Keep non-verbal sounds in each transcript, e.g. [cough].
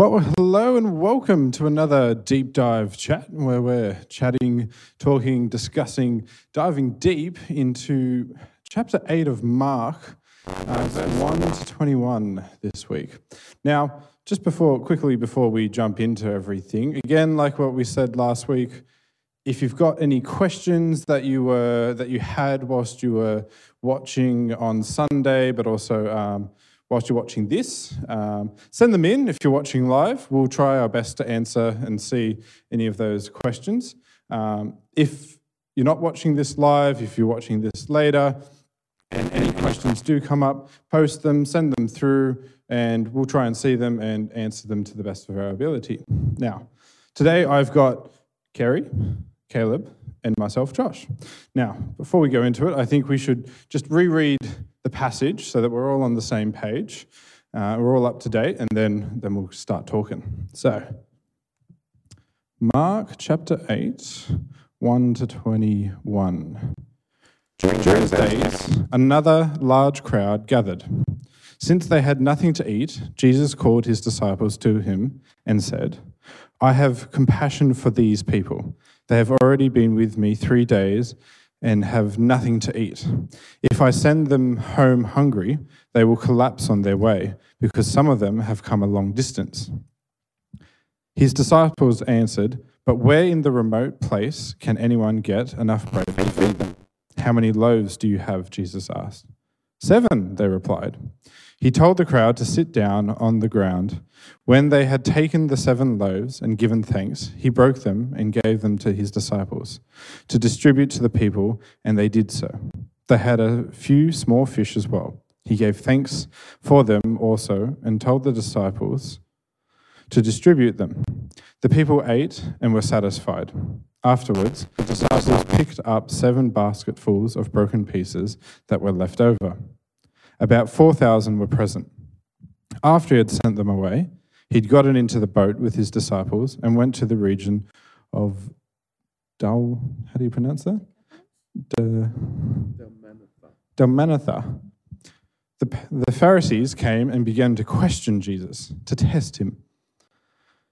Well, hello and welcome to another deep dive chat where we're chatting, talking, discussing, diving deep into chapter 8 of Mark, uh, 1 to 21 this week. Now, just before, quickly before we jump into everything, again, like what we said last week, if you've got any questions that you were that you had whilst you were watching on Sunday, but also um, whilst you're watching this. Um, send them in if you're watching live. We'll try our best to answer and see any of those questions. Um, if you're not watching this live, if you're watching this later, and any questions do come up, post them, send them through, and we'll try and see them and answer them to the best of our ability. Now, today I've got Kerry, Caleb, and myself, Josh. Now, before we go into it, I think we should just reread the passage so that we're all on the same page. Uh, we're all up to date, and then, then we'll start talking. So, Mark chapter 8, 1 to 21. During those days, another large crowd gathered. Since they had nothing to eat, Jesus called his disciples to him and said, I have compassion for these people. They have already been with me three days and have nothing to eat. If I send them home hungry, they will collapse on their way, because some of them have come a long distance. His disciples answered, But where in the remote place can anyone get enough bread to feed them? How many loaves do you have? Jesus asked. Seven, they replied. He told the crowd to sit down on the ground. When they had taken the seven loaves and given thanks, he broke them and gave them to his disciples to distribute to the people, and they did so. They had a few small fish as well. He gave thanks for them also and told the disciples to distribute them. The people ate and were satisfied. Afterwards, the disciples picked up seven basketfuls of broken pieces that were left over. About 4,000 were present. After he had sent them away, he'd gotten into the boat with his disciples and went to the region of Dal. How do you pronounce that? Dalmanatha. The, the Pharisees came and began to question Jesus, to test him.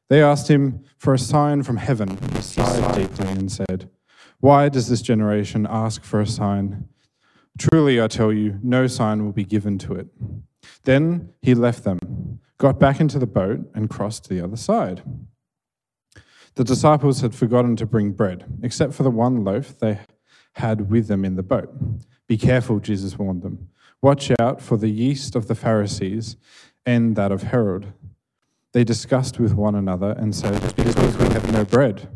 They asked him for a sign from heaven. He sighed deeply and said, Why does this generation ask for a sign? Truly, I tell you, no sign will be given to it. Then he left them, got back into the boat, and crossed to the other side. The disciples had forgotten to bring bread, except for the one loaf they had with them in the boat. Be careful, Jesus warned them. Watch out for the yeast of the Pharisees and that of Herod. They discussed with one another and said, Because we have no bread.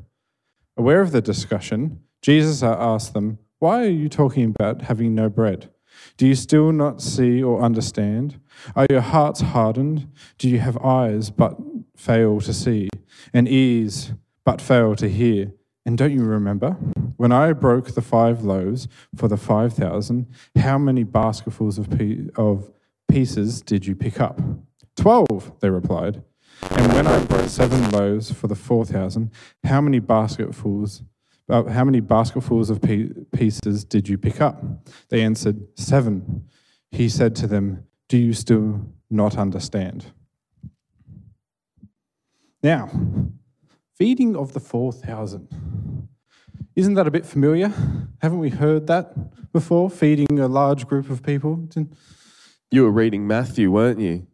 Aware of the discussion, Jesus asked them, why are you talking about having no bread? Do you still not see or understand? Are your hearts hardened? Do you have eyes but fail to see, and ears but fail to hear? And don't you remember? When I broke the five loaves for the 5,000, how many basketfuls of, of pieces did you pick up? Twelve, they replied. And when I broke seven loaves for the 4,000, how many basketfuls uh, how many basketfuls of pieces did you pick up? They answered, Seven. He said to them, Do you still not understand? Now, feeding of the 4,000. Isn't that a bit familiar? Haven't we heard that before? Feeding a large group of people? You were reading Matthew, weren't you?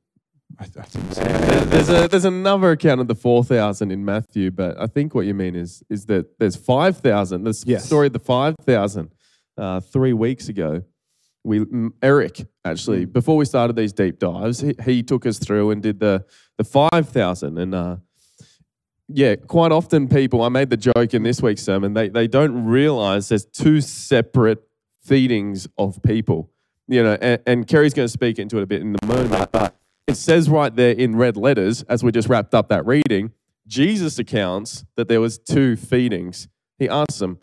I, I think so. There's a there's another account of the four thousand in Matthew, but I think what you mean is is that there's five thousand. The yes. story of the five thousand uh, three weeks ago. We Eric actually mm. before we started these deep dives, he, he took us through and did the the five thousand and. Uh, yeah, quite often people, I made the joke in this week's sermon, they, they don't realize there's two separate feedings of people. You know, and, and Kerry's going to speak into it a bit in the moment, but it says right there in red letters, as we just wrapped up that reading, Jesus accounts that there was two feedings. He asks them,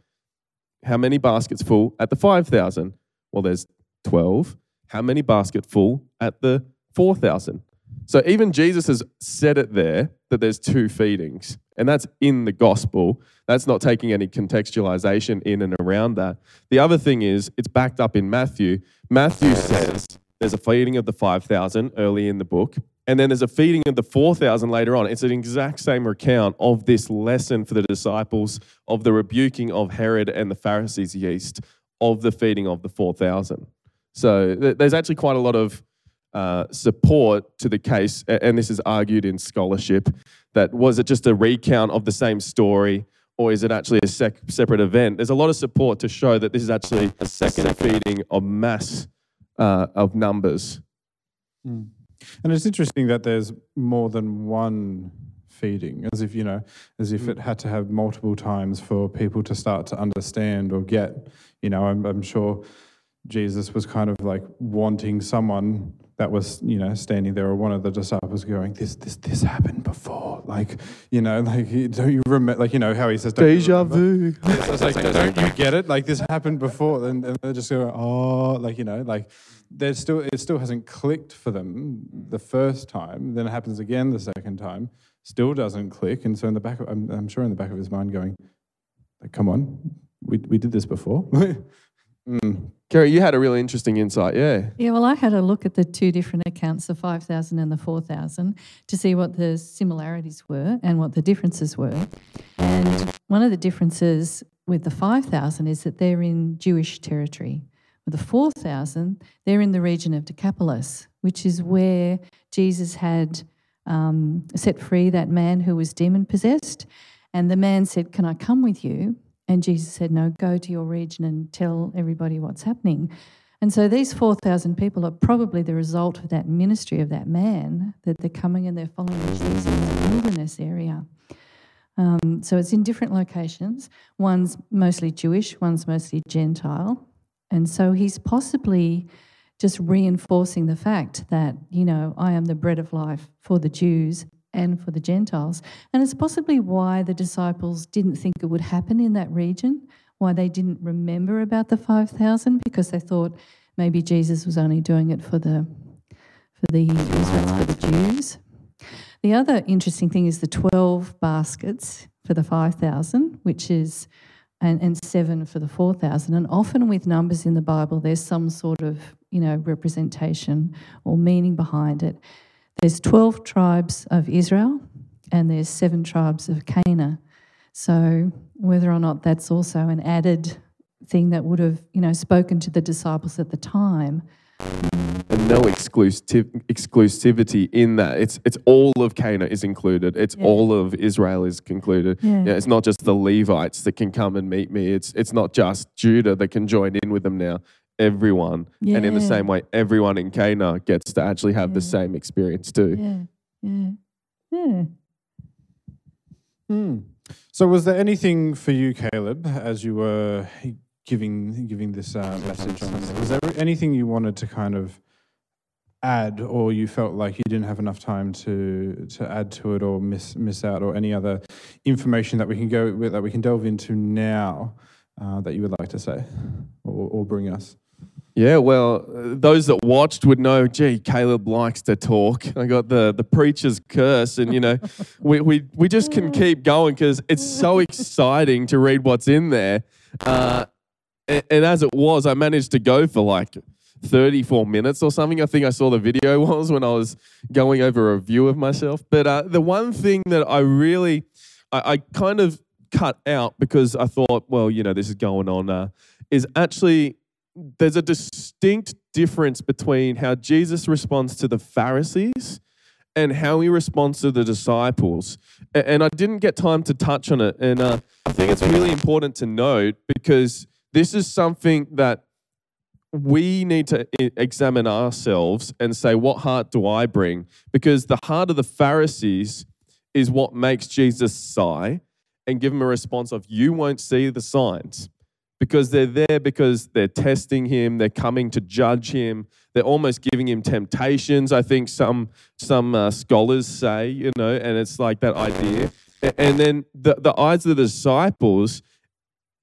how many baskets full at the 5,000? Well, there's 12. How many basket full at the 4,000? So even Jesus has said it there that there's two feedings, and that's in the gospel. That's not taking any contextualization in and around that. The other thing is, it's backed up in Matthew. Matthew says there's a feeding of the 5,000 early in the book. And then there's a feeding of the 4,000 later on. It's an exact same account of this lesson for the disciples of the rebuking of Herod and the Pharisees' yeast of the feeding of the 4,000. So th- there's actually quite a lot of uh, support to the case, and this is argued in scholarship, that was it just a recount of the same story or is it actually a sec- separate event? There's a lot of support to show that this is actually a second feeding of mass uh, of numbers. Mm. And it's interesting that there's more than one feeding, as if, you know, as if it had to have multiple times for people to start to understand or get. You know, I'm, I'm sure Jesus was kind of like wanting someone that was, you know, standing there, or one of the disciples going, "This, this, this happened before." Like, you know, like don't you remember? Like, you know how he says, "Deja vu." It's like, don't you get it? Like, this happened before, and, and they're just going, "Oh," like, you know, like there's still it still hasn't clicked for them the first time. Then it happens again the second time, still doesn't click, and so in the back, of, I'm, I'm sure in the back of his mind, going, like, "Come on, we we did this before." [laughs] mm. Kerry, you had a really interesting insight, yeah. Yeah, well, I had a look at the two different accounts, the 5,000 and the 4,000, to see what the similarities were and what the differences were. And one of the differences with the 5,000 is that they're in Jewish territory. With the 4,000, they're in the region of Decapolis, which is where Jesus had um, set free that man who was demon possessed. And the man said, Can I come with you? And Jesus said, No, go to your region and tell everybody what's happening. And so these 4,000 people are probably the result of that ministry of that man, that they're coming and they're following Jesus in the wilderness area. Um, so it's in different locations. One's mostly Jewish, one's mostly Gentile. And so he's possibly just reinforcing the fact that, you know, I am the bread of life for the Jews and for the Gentiles. And it's possibly why the disciples didn't think it would happen in that region, why they didn't remember about the 5,000, because they thought maybe Jesus was only doing it for the for the Israelites, for the Jews. The other interesting thing is the 12 baskets for the 5,000, which is and, and seven for the 4,000. And often with numbers in the Bible, there's some sort of, you know, representation or meaning behind it. There's 12 tribes of Israel and there's seven tribes of Canaan. So whether or not that's also an added thing that would have, you know, spoken to the disciples at the time. And no exclusive, exclusivity in that. It's it's all of Canaan is included. It's yeah. all of Israel is concluded. Yeah. yeah. it's not just the Levites that can come and meet me. It's it's not just Judah that can join in with them now everyone. Yeah. And in the same way, everyone in Cana gets to actually have yeah. the same experience too. Yeah. Yeah. Yeah. Hmm. So, was there anything for you, Caleb, as you were giving giving this uh, message on? Was there anything you wanted to kind of add, or you felt like you didn't have enough time to to add to it, or miss miss out, or any other information that we can go with, that we can delve into now uh, that you would like to say or, or bring us? Yeah, well, those that watched would know, gee, Caleb likes to talk. I got the, the preacher's curse, and, you know, [laughs] we, we, we just can keep going because it's so [laughs] exciting to read what's in there. Uh, and, and, as it was, I managed to go for like 34 minutes or something. I think I saw the video [laughs] was when I was going over a review of myself. But uh, the one thing that I really, I, I, kind of cut out because I thought, well, you know, this is going on, uh, is actually there's a distinct difference between how Jesus responds to the Pharisees and how he responds to the disciples. And I didn't get time to touch on it. And uh, I think it's really important to note because this is something that we need to examine ourselves and say, what heart do I bring? Because the heart of the Pharisees is what makes Jesus sigh and give him a response of, You won't see the signs because they're there because they're testing him, they're coming to judge him, they're almost giving him temptations. I think some some uh, scholars say, you know, and it's like that idea. And then the, the eyes of the disciples,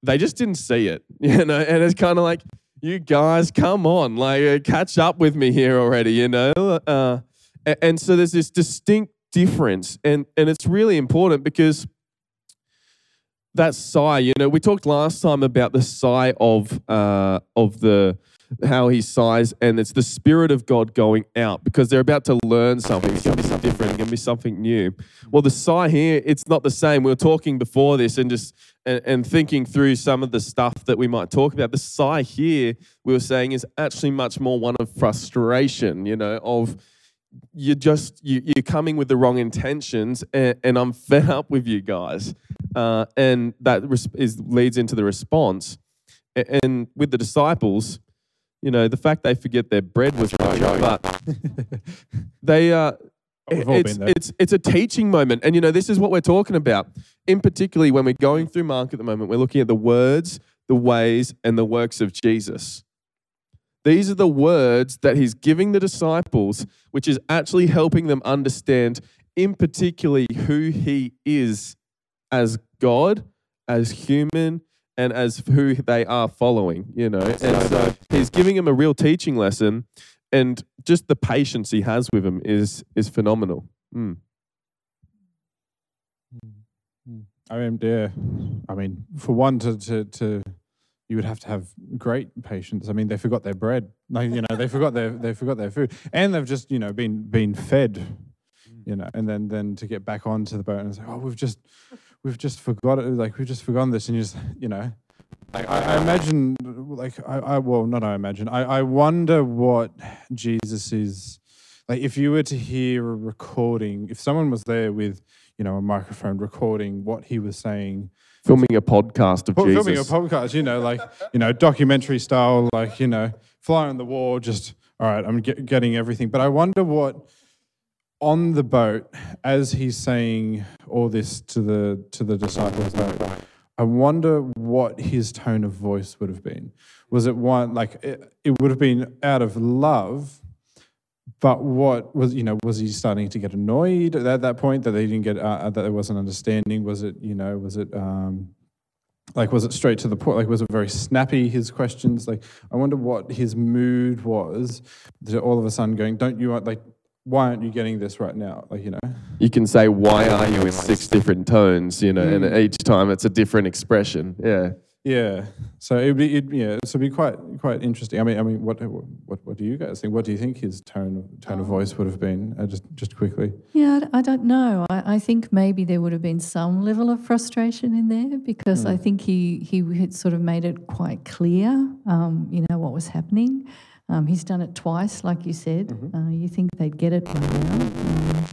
they just didn't see it, [laughs] you know, and it's kind of like, you guys, come on, like uh, catch up with me here already, you know. Uh, and so there's this distinct difference, and and it's really important because that sigh, you know, we talked last time about the sigh of uh, of the how he sighs, and it's the Spirit of God going out because they're about to learn something. It's going to be something different, it's going to be something new. Well, the sigh here, it's not the same. We were talking before this and just and, and thinking through some of the stuff that we might talk about. The sigh here, we were saying, is actually much more one of frustration, you know, of you're just you, you're coming with the wrong intentions and, and i'm fed up with you guys. Uh, and that is, leads into the response. And with the disciples you know the fact they forget their bread was wrong but [laughs] they uh it's, it's it's a teaching moment. And you know this is what we're talking about. In particularly when we're going through mark at the moment we're looking at the words the ways and the works of jesus these are the words that he's giving the disciples, which is actually helping them understand, in particularly, who he is as God, as human, and as who they are following, you know. And so he's giving them a real teaching lesson, and just the patience he has with them is is phenomenal. Mm. I mean, yeah. I mean, for one to to to you would have to have great patience. I mean, they forgot their bread. Like, you know, they forgot their they forgot their food, and they've just you know been been fed, mm. you know, and then then to get back onto the boat and say, oh, we've just we've just forgot it. Like we've just forgotten this, and you just you know, like I, I imagine, like I, I well, not I imagine. I I wonder what Jesus is like. If you were to hear a recording, if someone was there with you know a microphone recording what he was saying filming a podcast of filming Jesus. Filming a podcast, you know, like, you know, documentary style, like, you know, fly on the wall, just, all right, I'm get, getting everything. But I wonder what on the boat, as he's saying all this to the to the disciples, I wonder what his tone of voice would have been. Was it one like it, it would have been out of love but what was you know was he starting to get annoyed at that point that they didn't get uh, that there wasn't understanding? Was it you know was it um, like was it straight to the point? Like was it very snappy? His questions like I wonder what his mood was. To all of a sudden going, don't you want like why aren't you getting this right now? Like, you know. You can say, why are you in six different tones, you know, mm. and each time it's a different expression. Yeah. Yeah. So it'd be, it'd, yeah, so it'd be quite, quite interesting. I mean, I mean, what, what, what do you guys think? What do you think his tone, tone of voice would have been? Uh, just, just quickly. Yeah, I don't know. I, I think maybe there would have been some level of frustration in there because mm. I think he, he had sort of made it quite clear, um, you know, what was happening. Um, he's done it twice, like you said. Mm-hmm. Uh, you think they'd get it by now. Um,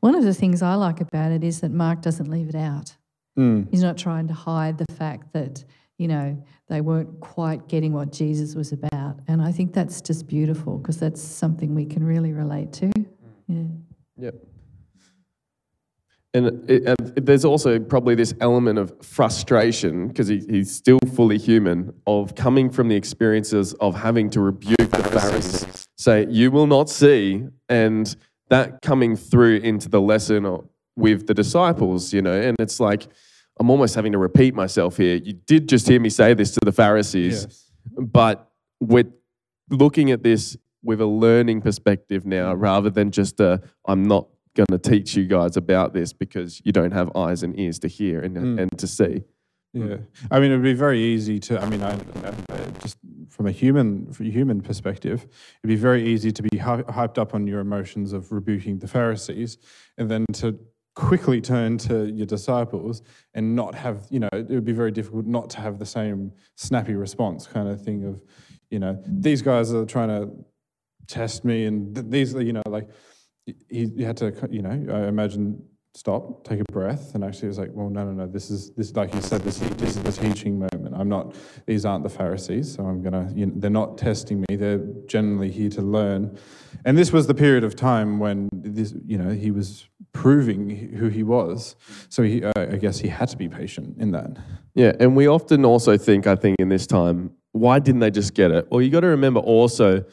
one of the things I like about it is that Mark doesn't leave it out. Mm. He's not trying to hide the fact that, you know, they weren't quite getting what Jesus was about. And I think that's just beautiful because that's something we can really relate to. Yeah. Yep. And, it, and there's also probably this element of frustration because he, he's still fully human of coming from the experiences of having to rebuke the Pharisees, say, You will not see, and that coming through into the lesson with the disciples, you know, and it's like, I'm almost having to repeat myself here. You did just hear me say this to the Pharisees, yes. but we're looking at this with a learning perspective now rather than just a, I'm not going to teach you guys about this because you don't have eyes and ears to hear and, mm. and to see. Yeah, I mean, it'd be very easy to. I mean, I, just from a human from a human perspective, it'd be very easy to be hyped up on your emotions of rebuking the Pharisees, and then to quickly turn to your disciples and not have, you know, it would be very difficult not to have the same snappy response kind of thing of, you know, these guys are trying to test me and these, you know, like he, he had to, you know, I imagine stop, take a breath, and actually it was like, well, no, no, no, this is this, like you said, this, this is the teaching moment. I'm not; these aren't the Pharisees, so I'm gonna. You know, they're not testing me. They're generally here to learn. And this was the period of time when this, you know, he was proving who he was. So he, uh, I guess he had to be patient in that. Yeah, and we often also think, I think, in this time, why didn't they just get it? Well, you got to remember also,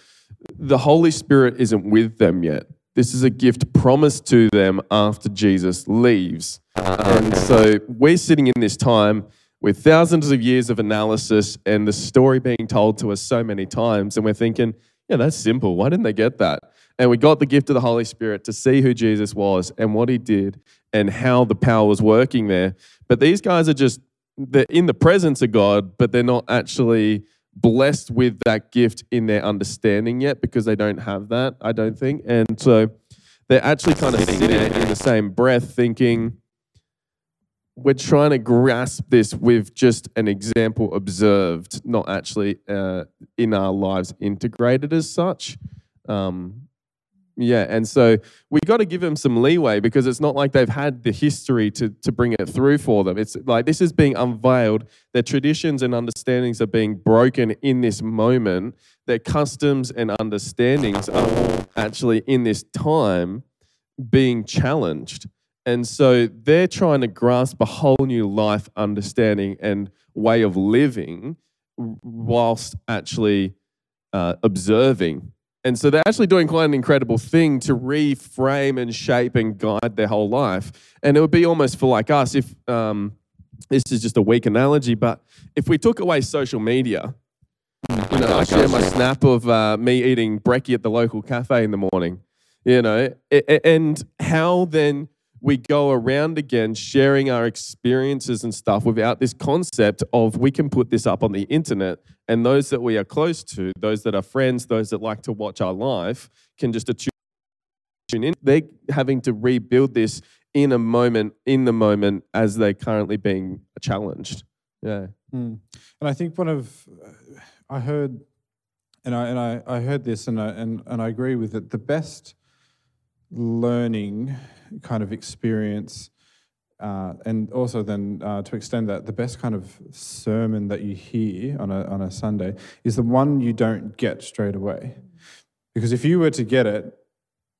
the Holy Spirit isn't with them yet. This is a gift promised to them after Jesus leaves. And so we're sitting in this time with thousands of years of analysis and the story being told to us so many times. And we're thinking, yeah, that's simple. Why didn't they get that? And we got the gift of the Holy Spirit to see who Jesus was and what he did and how the power was working there. But these guys are just, they're in the presence of God, but they're not actually blessed with that gift in their understanding yet because they don't have that, I don't think. And so they're actually kind of sitting in the same breath thinking, we're trying to grasp this with just an example observed, not actually uh, in our lives integrated as such. Um, yeah, and so we got to give them some leeway because it's not like they've had the history to, to bring it through for them. It's like this is being unveiled. Their traditions and understandings are being broken in this moment. Their customs and understandings are actually in this time being challenged. And so they're trying to grasp a whole new life understanding and way of living whilst actually uh, observing and so they're actually doing quite an incredible thing to reframe and shape and guide their whole life. And it would be almost for like us if um, this is just a weak analogy, but if we took away social media, you know, I share my snap of uh, me eating brekkie at the local cafe in the morning, you know, and how then we go around again sharing our experiences and stuff without this concept of we can put this up on the internet and those that we are close to, those that are friends, those that like to watch our life can just tune in. They're having to rebuild this in a moment, in the moment, as they're currently being challenged. Yeah. Mm. And I think one of, I heard, and I, and I, I heard this and I, and, and I agree with it. The best learning kind of experience. Uh, and also, then uh, to extend that, the best kind of sermon that you hear on a, on a Sunday is the one you don't get straight away. Because if you were to get it,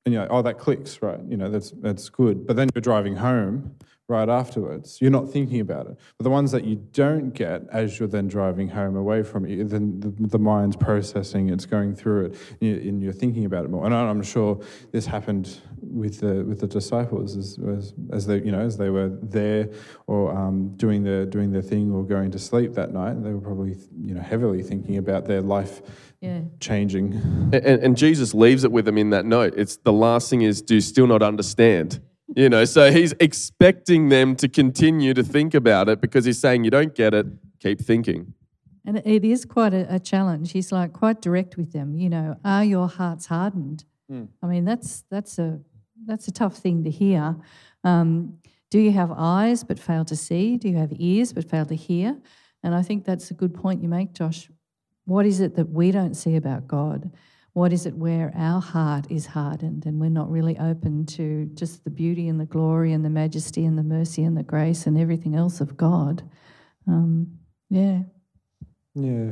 and you're like, oh, that clicks, right? You know, that's, that's good. But then you're driving home right afterwards. You're not thinking about it. But the ones that you don't get as you're then driving home away from it, then the, the mind's processing, it's going through it, and you're thinking about it more. And I'm sure this happened with the with the disciples as, as, as they you know as they were there or um, doing their doing their thing or going to sleep that night. They were probably you know heavily thinking about their life yeah. changing. And, and Jesus leaves it with them in that note. It's the last thing is, do you still not understand? You know, so he's expecting them to continue to think about it because he's saying, you don't get it, keep thinking. And it is quite a, a challenge. He's like quite direct with them. You know, are your hearts hardened? Mm. I mean, that's that's a that's a tough thing to hear. Um, do you have eyes but fail to see? Do you have ears but fail to hear? And I think that's a good point you make, Josh. What is it that we don't see about God? What is it where our heart is hardened and we're not really open to just the beauty and the glory and the majesty and the mercy and the grace and everything else of God? Um, yeah. Yeah.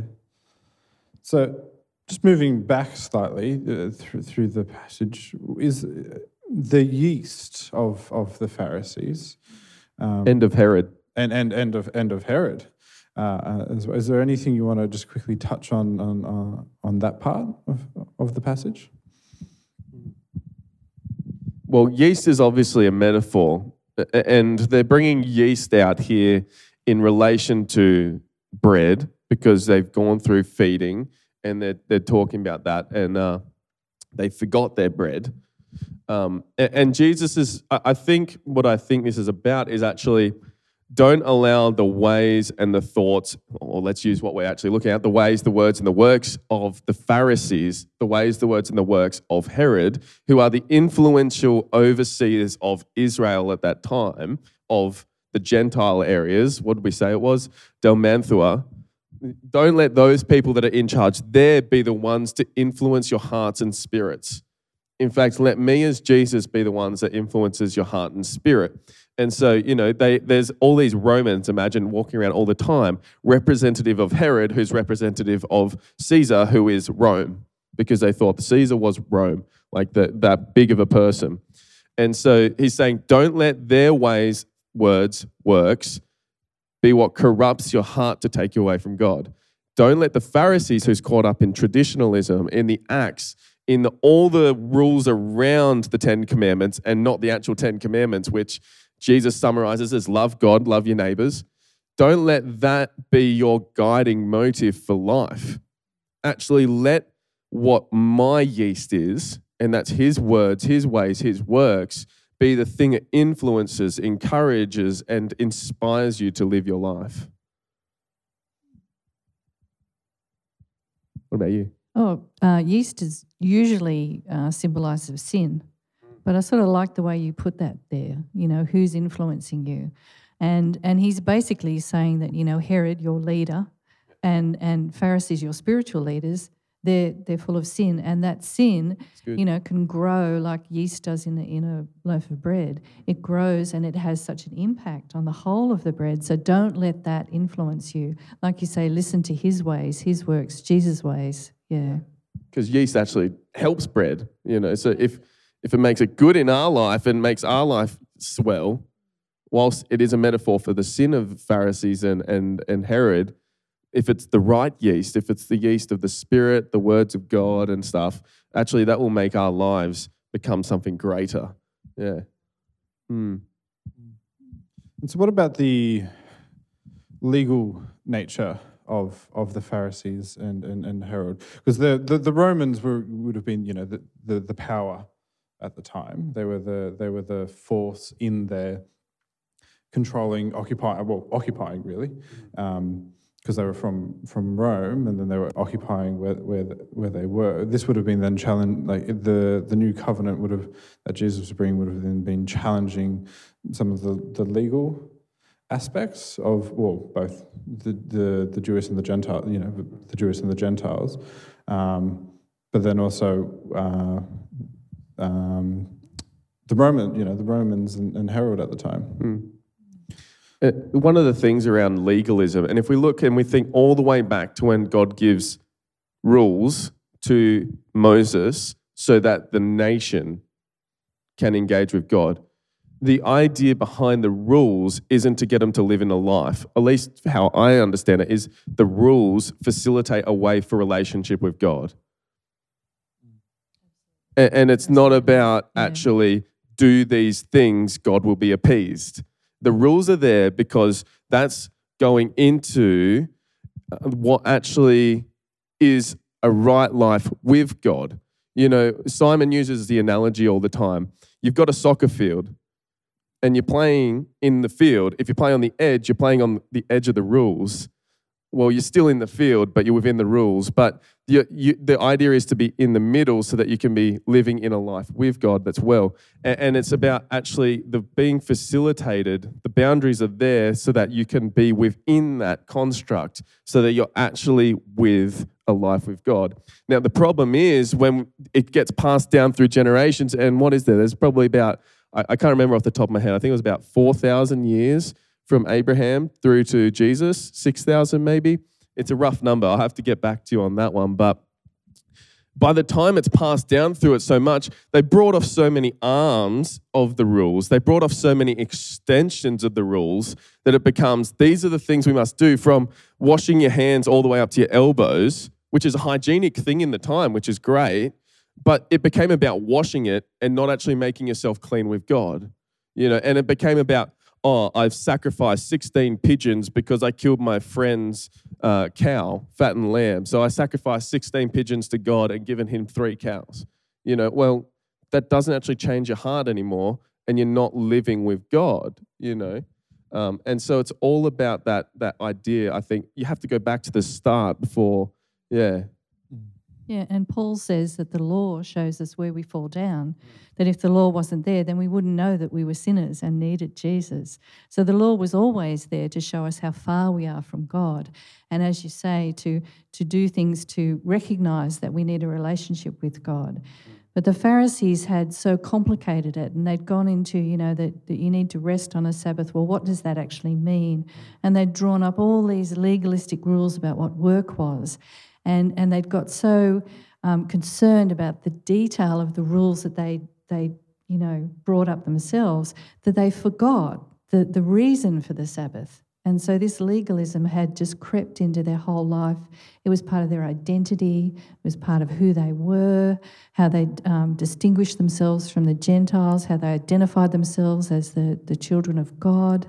So, just moving back slightly uh, through, through the passage, is uh, the yeast of, of the Pharisees. Um, end of Herod. And, and end of end of Herod. Uh, uh, is, is, there anything you want to just quickly touch on on, uh, on that part of, of the passage? Well, yeast is obviously a metaphor, and they're bringing yeast out here in relation to bread because they've gone through feeding and they're, they're talking about that, and uh, they forgot their bread. Um, and, and Jesus is, I think, what I think this is about is actually don't allow the ways and the thoughts, or let's use what we're actually looking at the ways, the words, and the works of the Pharisees, the ways, the words, and the works of Herod, who are the influential overseers of Israel at that time, of the Gentile areas. What did we say it was? Dalmanthua. Don't let those people that are in charge there be the ones to influence your hearts and spirits. In fact, let me as Jesus be the ones that influences your heart and spirit. And so, you know, they, there's all these Romans, imagine, walking around all the time, representative of Herod, who's representative of Caesar, who is Rome, because they thought Caesar was Rome, like the, that big of a person. And so he's saying, don't let their ways, words, works be what corrupts your heart to take you away from God. Don't let the Pharisees, who's caught up in traditionalism, in the acts, in the, all the rules around the Ten Commandments and not the actual Ten Commandments, which Jesus summarizes as love God, love your neighbors. Don't let that be your guiding motive for life. Actually, let what my yeast is, and that's his words, his ways, his works, be the thing that influences, encourages, and inspires you to live your life. What about you? Oh, uh, yeast is usually uh, symbolized of sin, but I sort of like the way you put that there. You know, who's influencing you, and and he's basically saying that you know Herod, your leader, and and Pharisees, your spiritual leaders, they're they're full of sin, and that sin, you know, can grow like yeast does in a, in a loaf of bread. It grows and it has such an impact on the whole of the bread. So don't let that influence you. Like you say, listen to His ways, His works, Jesus' ways. Yeah. Because yeast actually helps bread, you know. So if if it makes it good in our life and makes our life swell, whilst it is a metaphor for the sin of Pharisees and and and Herod if it's the right yeast, if it's the yeast of the Spirit, the words of God and stuff, actually that will make our lives become something greater. Yeah. Hmm. And so, what about the legal nature of of the Pharisees and and, and Herod? Because the, the, the Romans were would have been you know the, the the power at the time. They were the they were the force in there controlling, occupying well occupying really. Um, because they were from from Rome, and then they were occupying where where where they were. This would have been then challenge like the the new covenant would have that Jesus was bringing would have then been challenging some of the the legal aspects of well both the the, the Jewish and the Gentile you know the Jewish and the Gentiles, um, but then also. Uh, um, the Roman, you know, the Romans and, and Herod at the time. Mm. One of the things around legalism, and if we look and we think all the way back to when God gives rules to Moses so that the nation can engage with God, the idea behind the rules isn't to get them to live in a life. At least how I understand it is the rules facilitate a way for relationship with God. And, it's not about actually do these things, God will be appeased the rules are there because that's going into uh, what actually is a right life with God. You know, Simon uses the analogy all the time. You've got a soccer field and you're playing in the field. If you play on the edge, you're playing on the edge of the rules well, you're still in the field, but you're within the rules. But you, you, the idea is to be in the middle so that you can be living in a life with God that's well. And, and, it's about actually the being facilitated. The boundaries are there so that you can be within that construct, so that you're actually with a life with God. Now, the problem is when it gets passed down through generations, and what is there? There's probably about I, I can't remember off the top of my head. I think it was about four thousand years from Abraham through to Jesus, 6,000 maybe. It's a rough number. I'll have to get back to you on that one. But by the time it's passed down through it so much, they brought off so many arms of the rules. They brought off so many extensions of the rules that it becomes these are the things we must do from washing your hands all the way up to your elbows, which is a hygienic thing in the time, which is great. But it became about washing it and not actually making yourself clean with God. You know, and it became about oh, I've sacrificed 16 pigeons because I killed my friend's uh, cow, fattened lamb. So I sacrificed 16 pigeons to God and given him three cows. You know, well, that doesn't actually change your heart anymore, and you're not living with God, you know. Um, and so it's all about that that idea. I think you have to go back to the start before, yeah, yeah, and Paul says that the law shows us where we fall down, mm. that if the law wasn't there, then we wouldn't know that we were sinners and needed Jesus. So the law was always there to show us how far we are from God. And as you say, to, to do things to recognize that we need a relationship with God. Mm. But the Pharisees had so complicated it, and they'd gone into, you know, that, that you need to rest on a Sabbath. Well, what does that actually mean? Mm. And they'd drawn up all these legalistic rules about what work was and, and they'd got so um, concerned about the detail of the rules that they, they you know, brought up themselves that they forgot the, the reason for the Sabbath. And so this legalism had just crept into their whole life. It was part of their identity, it was part of who they were, how they um, distinguished themselves from the Gentiles, how they identified themselves as the, the children of God.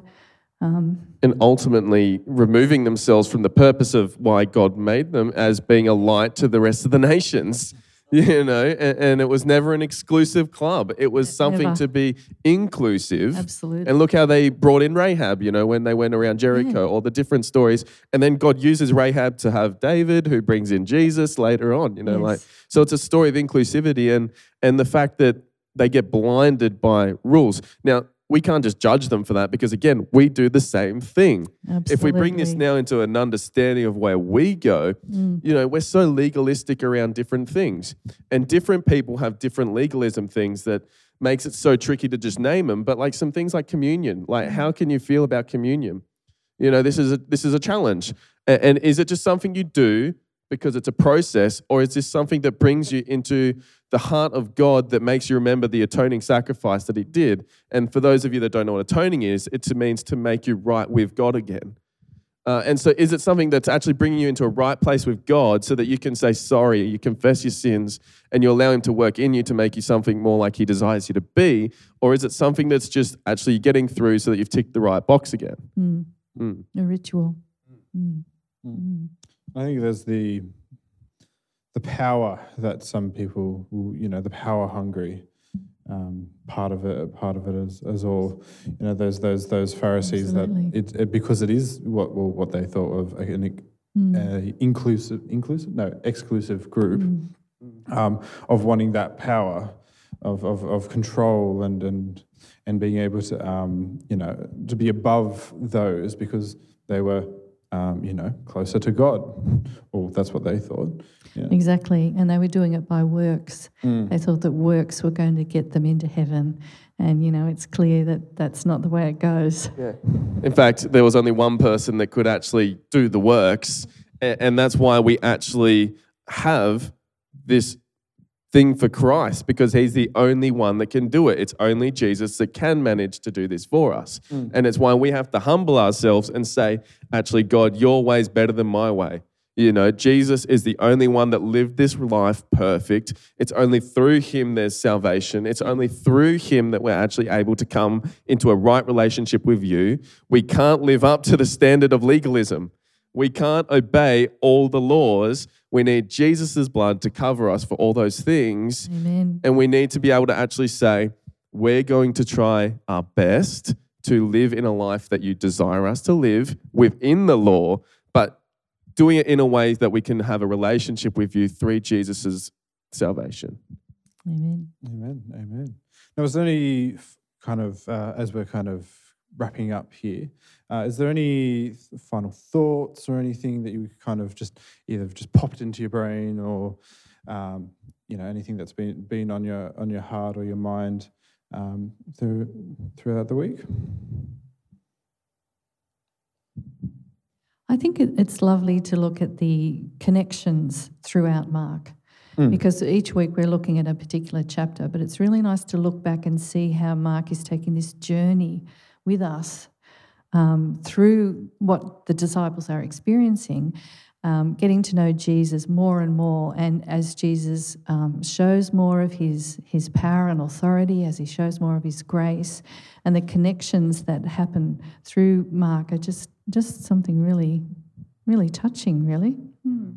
Um, and ultimately removing themselves from the purpose of why God made them as being a light to the rest of the [laughs] nations. [laughs] you know, and, and, it was never an exclusive club. It was something never. to be inclusive. Absolutely. And look how they brought in Rahab, you know, when they went around Jericho, yeah. all the different stories. And then God uses Rahab to have David, who brings in Jesus later on, you know, yes. like, so it's a story of inclusivity and, and the fact that they get blinded by rules. Now, we can't just judge them for that because again we do the same thing Absolutely. if we bring this now into an understanding of where we go mm. you know we're so legalistic around different things and different people have different legalism things that makes it so tricky to just name them but like some things like communion like how can you feel about communion you know this is a, this is a challenge and, and is it just something you do because it's a process, or is this something that brings you into the heart of God that makes you remember the atoning sacrifice that He did? And for those of you that don't know what atoning is, it means to make you right with God again. Uh, and so, is it something that's actually bringing you into a right place with God so that you can say sorry, you confess your sins, and you allow Him to work in you to make you something more like He desires you to be? Or is it something that's just actually getting through so that you've ticked the right box again? Mm. Mm. A ritual. Mm. mm. I think there's the the power that some people, you know, the power hungry um, part of it. Part of it is, is all, you know, those those those Pharisees Absolutely. that it, it, because it is what well, what they thought of an mm. uh, inclusive inclusive no exclusive group mm. um, of wanting that power of, of, of control and and and being able to um, you know to be above those because they were um, you know, closer to God. [laughs] Well, that's what they thought. Yeah. Exactly. And they were doing it by works. Mm. They thought that works were going to get them into heaven. And, you know, it's clear that that's not the way it goes. Yeah. In fact, there was only one person that could actually do the works. And that's why we actually have this thing for Christ because he's the only one that can do it. It's only Jesus that can manage to do this for us. Mm. And it's why we have to humble ourselves and say, actually, God, your way is better than my way. You know, Jesus is the only one that lived this life perfect. It's only through him there's salvation. It's only through him that we're actually able to come into a right relationship with you. We can't live up to the standard of legalism. We can't obey all the laws. We need Jesus' blood to cover us for all those things. Amen. And we need to be able to actually say, we're going to try our best to live in a life that you desire us to live within the law, but doing it in a way that we can have a relationship with you through Jesus' salvation. Amen. Amen. Amen. Now, was there any kind of, uh, as we're kind of wrapping up here, uh, is there any final thoughts or anything that you kind of just either just popped into your brain or um, you know anything that's been been on your on your heart or your mind um, through throughout the week? I think it's lovely to look at the connections throughout Mark. Mm. Because each week we're looking at a particular chapter, but it's really nice to look back and see how Mark is taking this journey with us um, through what the disciples are experiencing, um, getting to know Jesus more and more. And as Jesus um, shows more of his, his power and authority, as he shows more of his grace, and the connections that happen through Mark are just, just something really, really touching, really. Mm.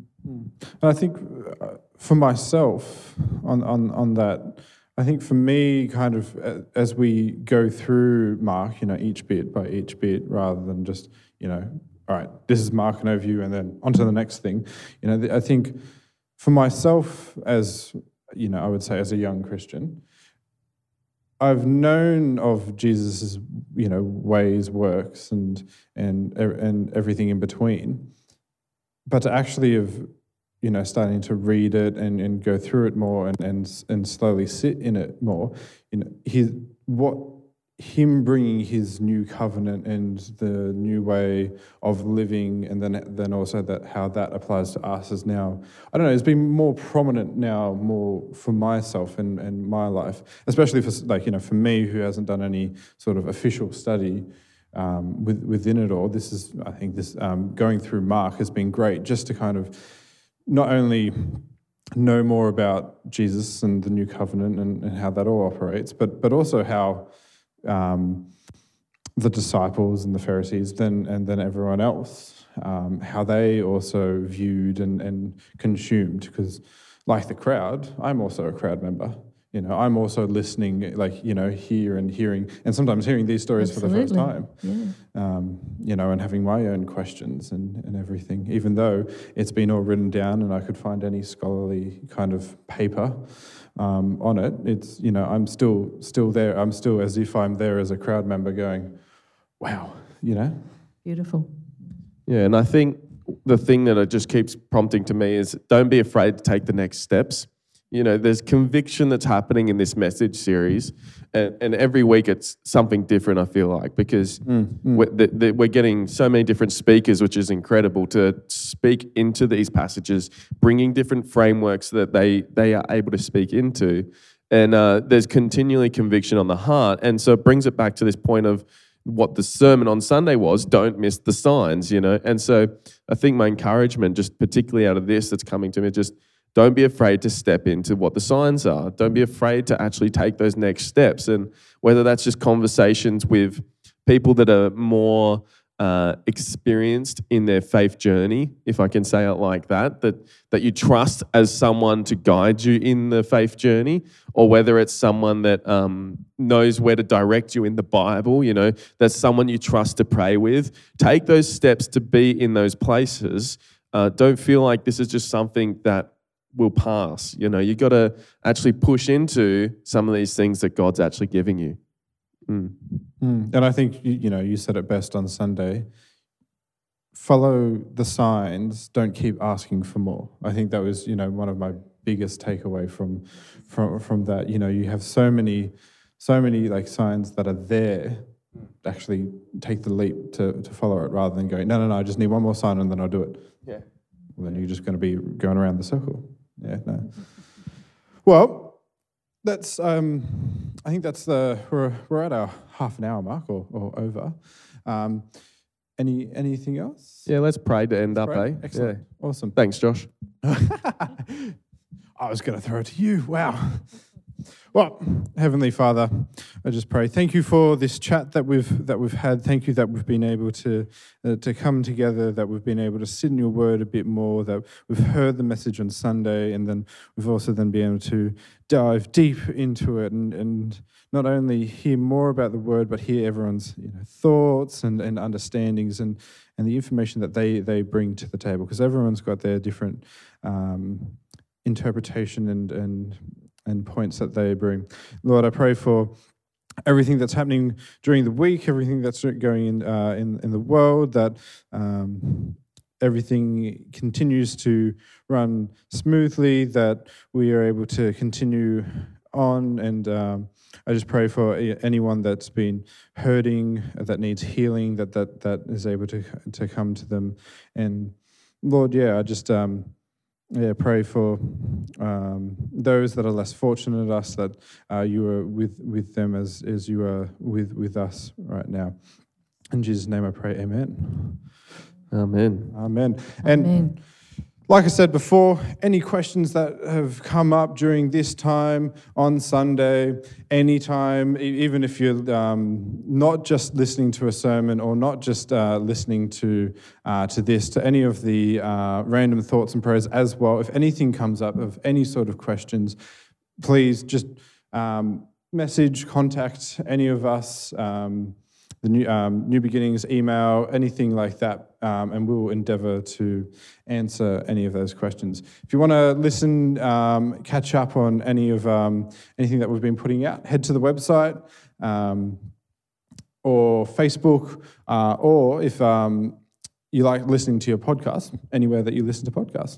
I think uh, for myself on, on, on that, I think for me, kind of uh, as we go through Mark, you know, each bit by each bit, rather than just, you know, all right, this is Mark and overview, and then on to the next thing. You know, I think for myself, as you know, I would say as a young Christian, I've known of Jesus's, you know, ways, works, and and and everything in between, but to actually have you know, starting to read it and, and go through it more and, and and slowly sit in it more, you know, his what him bringing his new covenant and the new way of living, and then then also that how that applies to us is now I don't know. It's been more prominent now, more for myself and and my life, especially for like you know for me who hasn't done any sort of official study. Um, with, within it all, this is I think this um, going through Mark has been great just to kind of not only know more about Jesus and the new covenant and, and how that all operates, but but also how um, the disciples and the Pharisees then and then everyone else um, how they also viewed and, and consumed because like the crowd, I'm also a crowd member. You know, I'm also listening, like you know, here and hearing, and sometimes hearing these stories Absolutely. for the first time. Yeah. Um, you know, and having my own questions and, and everything, even though it's been all written down and I could find any scholarly kind of paper um, on it. It's you know, I'm still still there. I'm still as if I'm there as a crowd member, going, "Wow," you know. Beautiful. Yeah, and I think the thing that it just keeps prompting to me is don't be afraid to take the next steps. You know, there's conviction that's happening in this message series, and, and every week it's something different. I feel like because Mm, we're, the, the, we're getting so many different speakers, which is incredible to speak into these passages, bringing different frameworks that they they are able to speak into, and uh, there's continually conviction on the heart, and so it brings it back to this point of what the sermon on Sunday was, don't miss the signs, you know. And so I think my encouragement, just particularly out of this that's coming to me, just don't be afraid to step into what the signs are. Don't be afraid to actually take those next steps. And whether that's just conversations with people that are more uh, experienced in their faith journey, if I can say it like that, that that you trust as someone to guide you in the faith journey, or whether it's someone that um, knows where to direct you in the Bible, you know, that's someone you trust to pray with. Take those steps to be in those places. Uh, don't feel like this is just something that will pass. You know, you got to actually push into some of these things that God's actually giving you. Mm. Mm. And I think you, you know you said it best on Sunday. Follow the signs. Don't keep asking for more. I think that was you know one of my biggest takeaway from from from that. You know you have so many so many like signs that are there. Actually, take the leap to, to follow it rather than going no no no. I just need one more sign and then I'll do it. Yeah. Well, then you're just going to be going around the circle. Yeah. No. [laughs] Well, that's um, I think that's the we're we're at our half an hour mark or, or over. Um, any anything else? Yeah, let's pray to end up, Right? eh? Excellent. Yeah. Awesome. Thanks, Josh. [laughs] I was going to throw it to you. Wow. Well, Heavenly Father, I just pray. Thank you for this chat that we've that we've had. Thank you that we've been able to uh, to come together. That we've been able to sit in Your Word a bit more. That we've heard the message on Sunday, and then we've also then been able to dive deep into it and and not only hear more about the Word, but hear everyone's you know thoughts and, and understandings and and the information that they they bring to the table because everyone's got their different. Um, interpretation and and and points that they bring. Lord, I pray for everything that's happening during the week, everything that's going in uh, in in the world, that um, everything continues to run smoothly, that we are able to continue on and. Um, I just pray for anyone that's been hurting, that needs healing, that that that is able to to come to them, and Lord, yeah, I just um, yeah, pray for um, those that are less fortunate than us, that uh, you are with, with them as, as you are with, with us right now. In Jesus' name I pray, amen. Amen. Amen. And Amen. Like I said before, any questions that have come up during this time on Sunday, anytime, e- even if you're um, not just listening to a sermon or not just uh, listening to uh, to this, to any of the uh, random thoughts and prayers as well, if anything comes up of any sort of questions, please just um, message, contact any of us. Um, the new, um, new beginnings email, anything like that, um, and we will endeavour to answer any of those questions. If you want to listen, um, catch up on any of um, anything that we've been putting out, head to the website um, or Facebook, uh, or if um, you like listening to your podcast, anywhere that you listen to podcasts.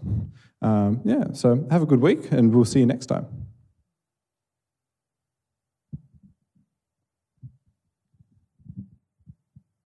Yeah, so have a good week, and we'll see you next time.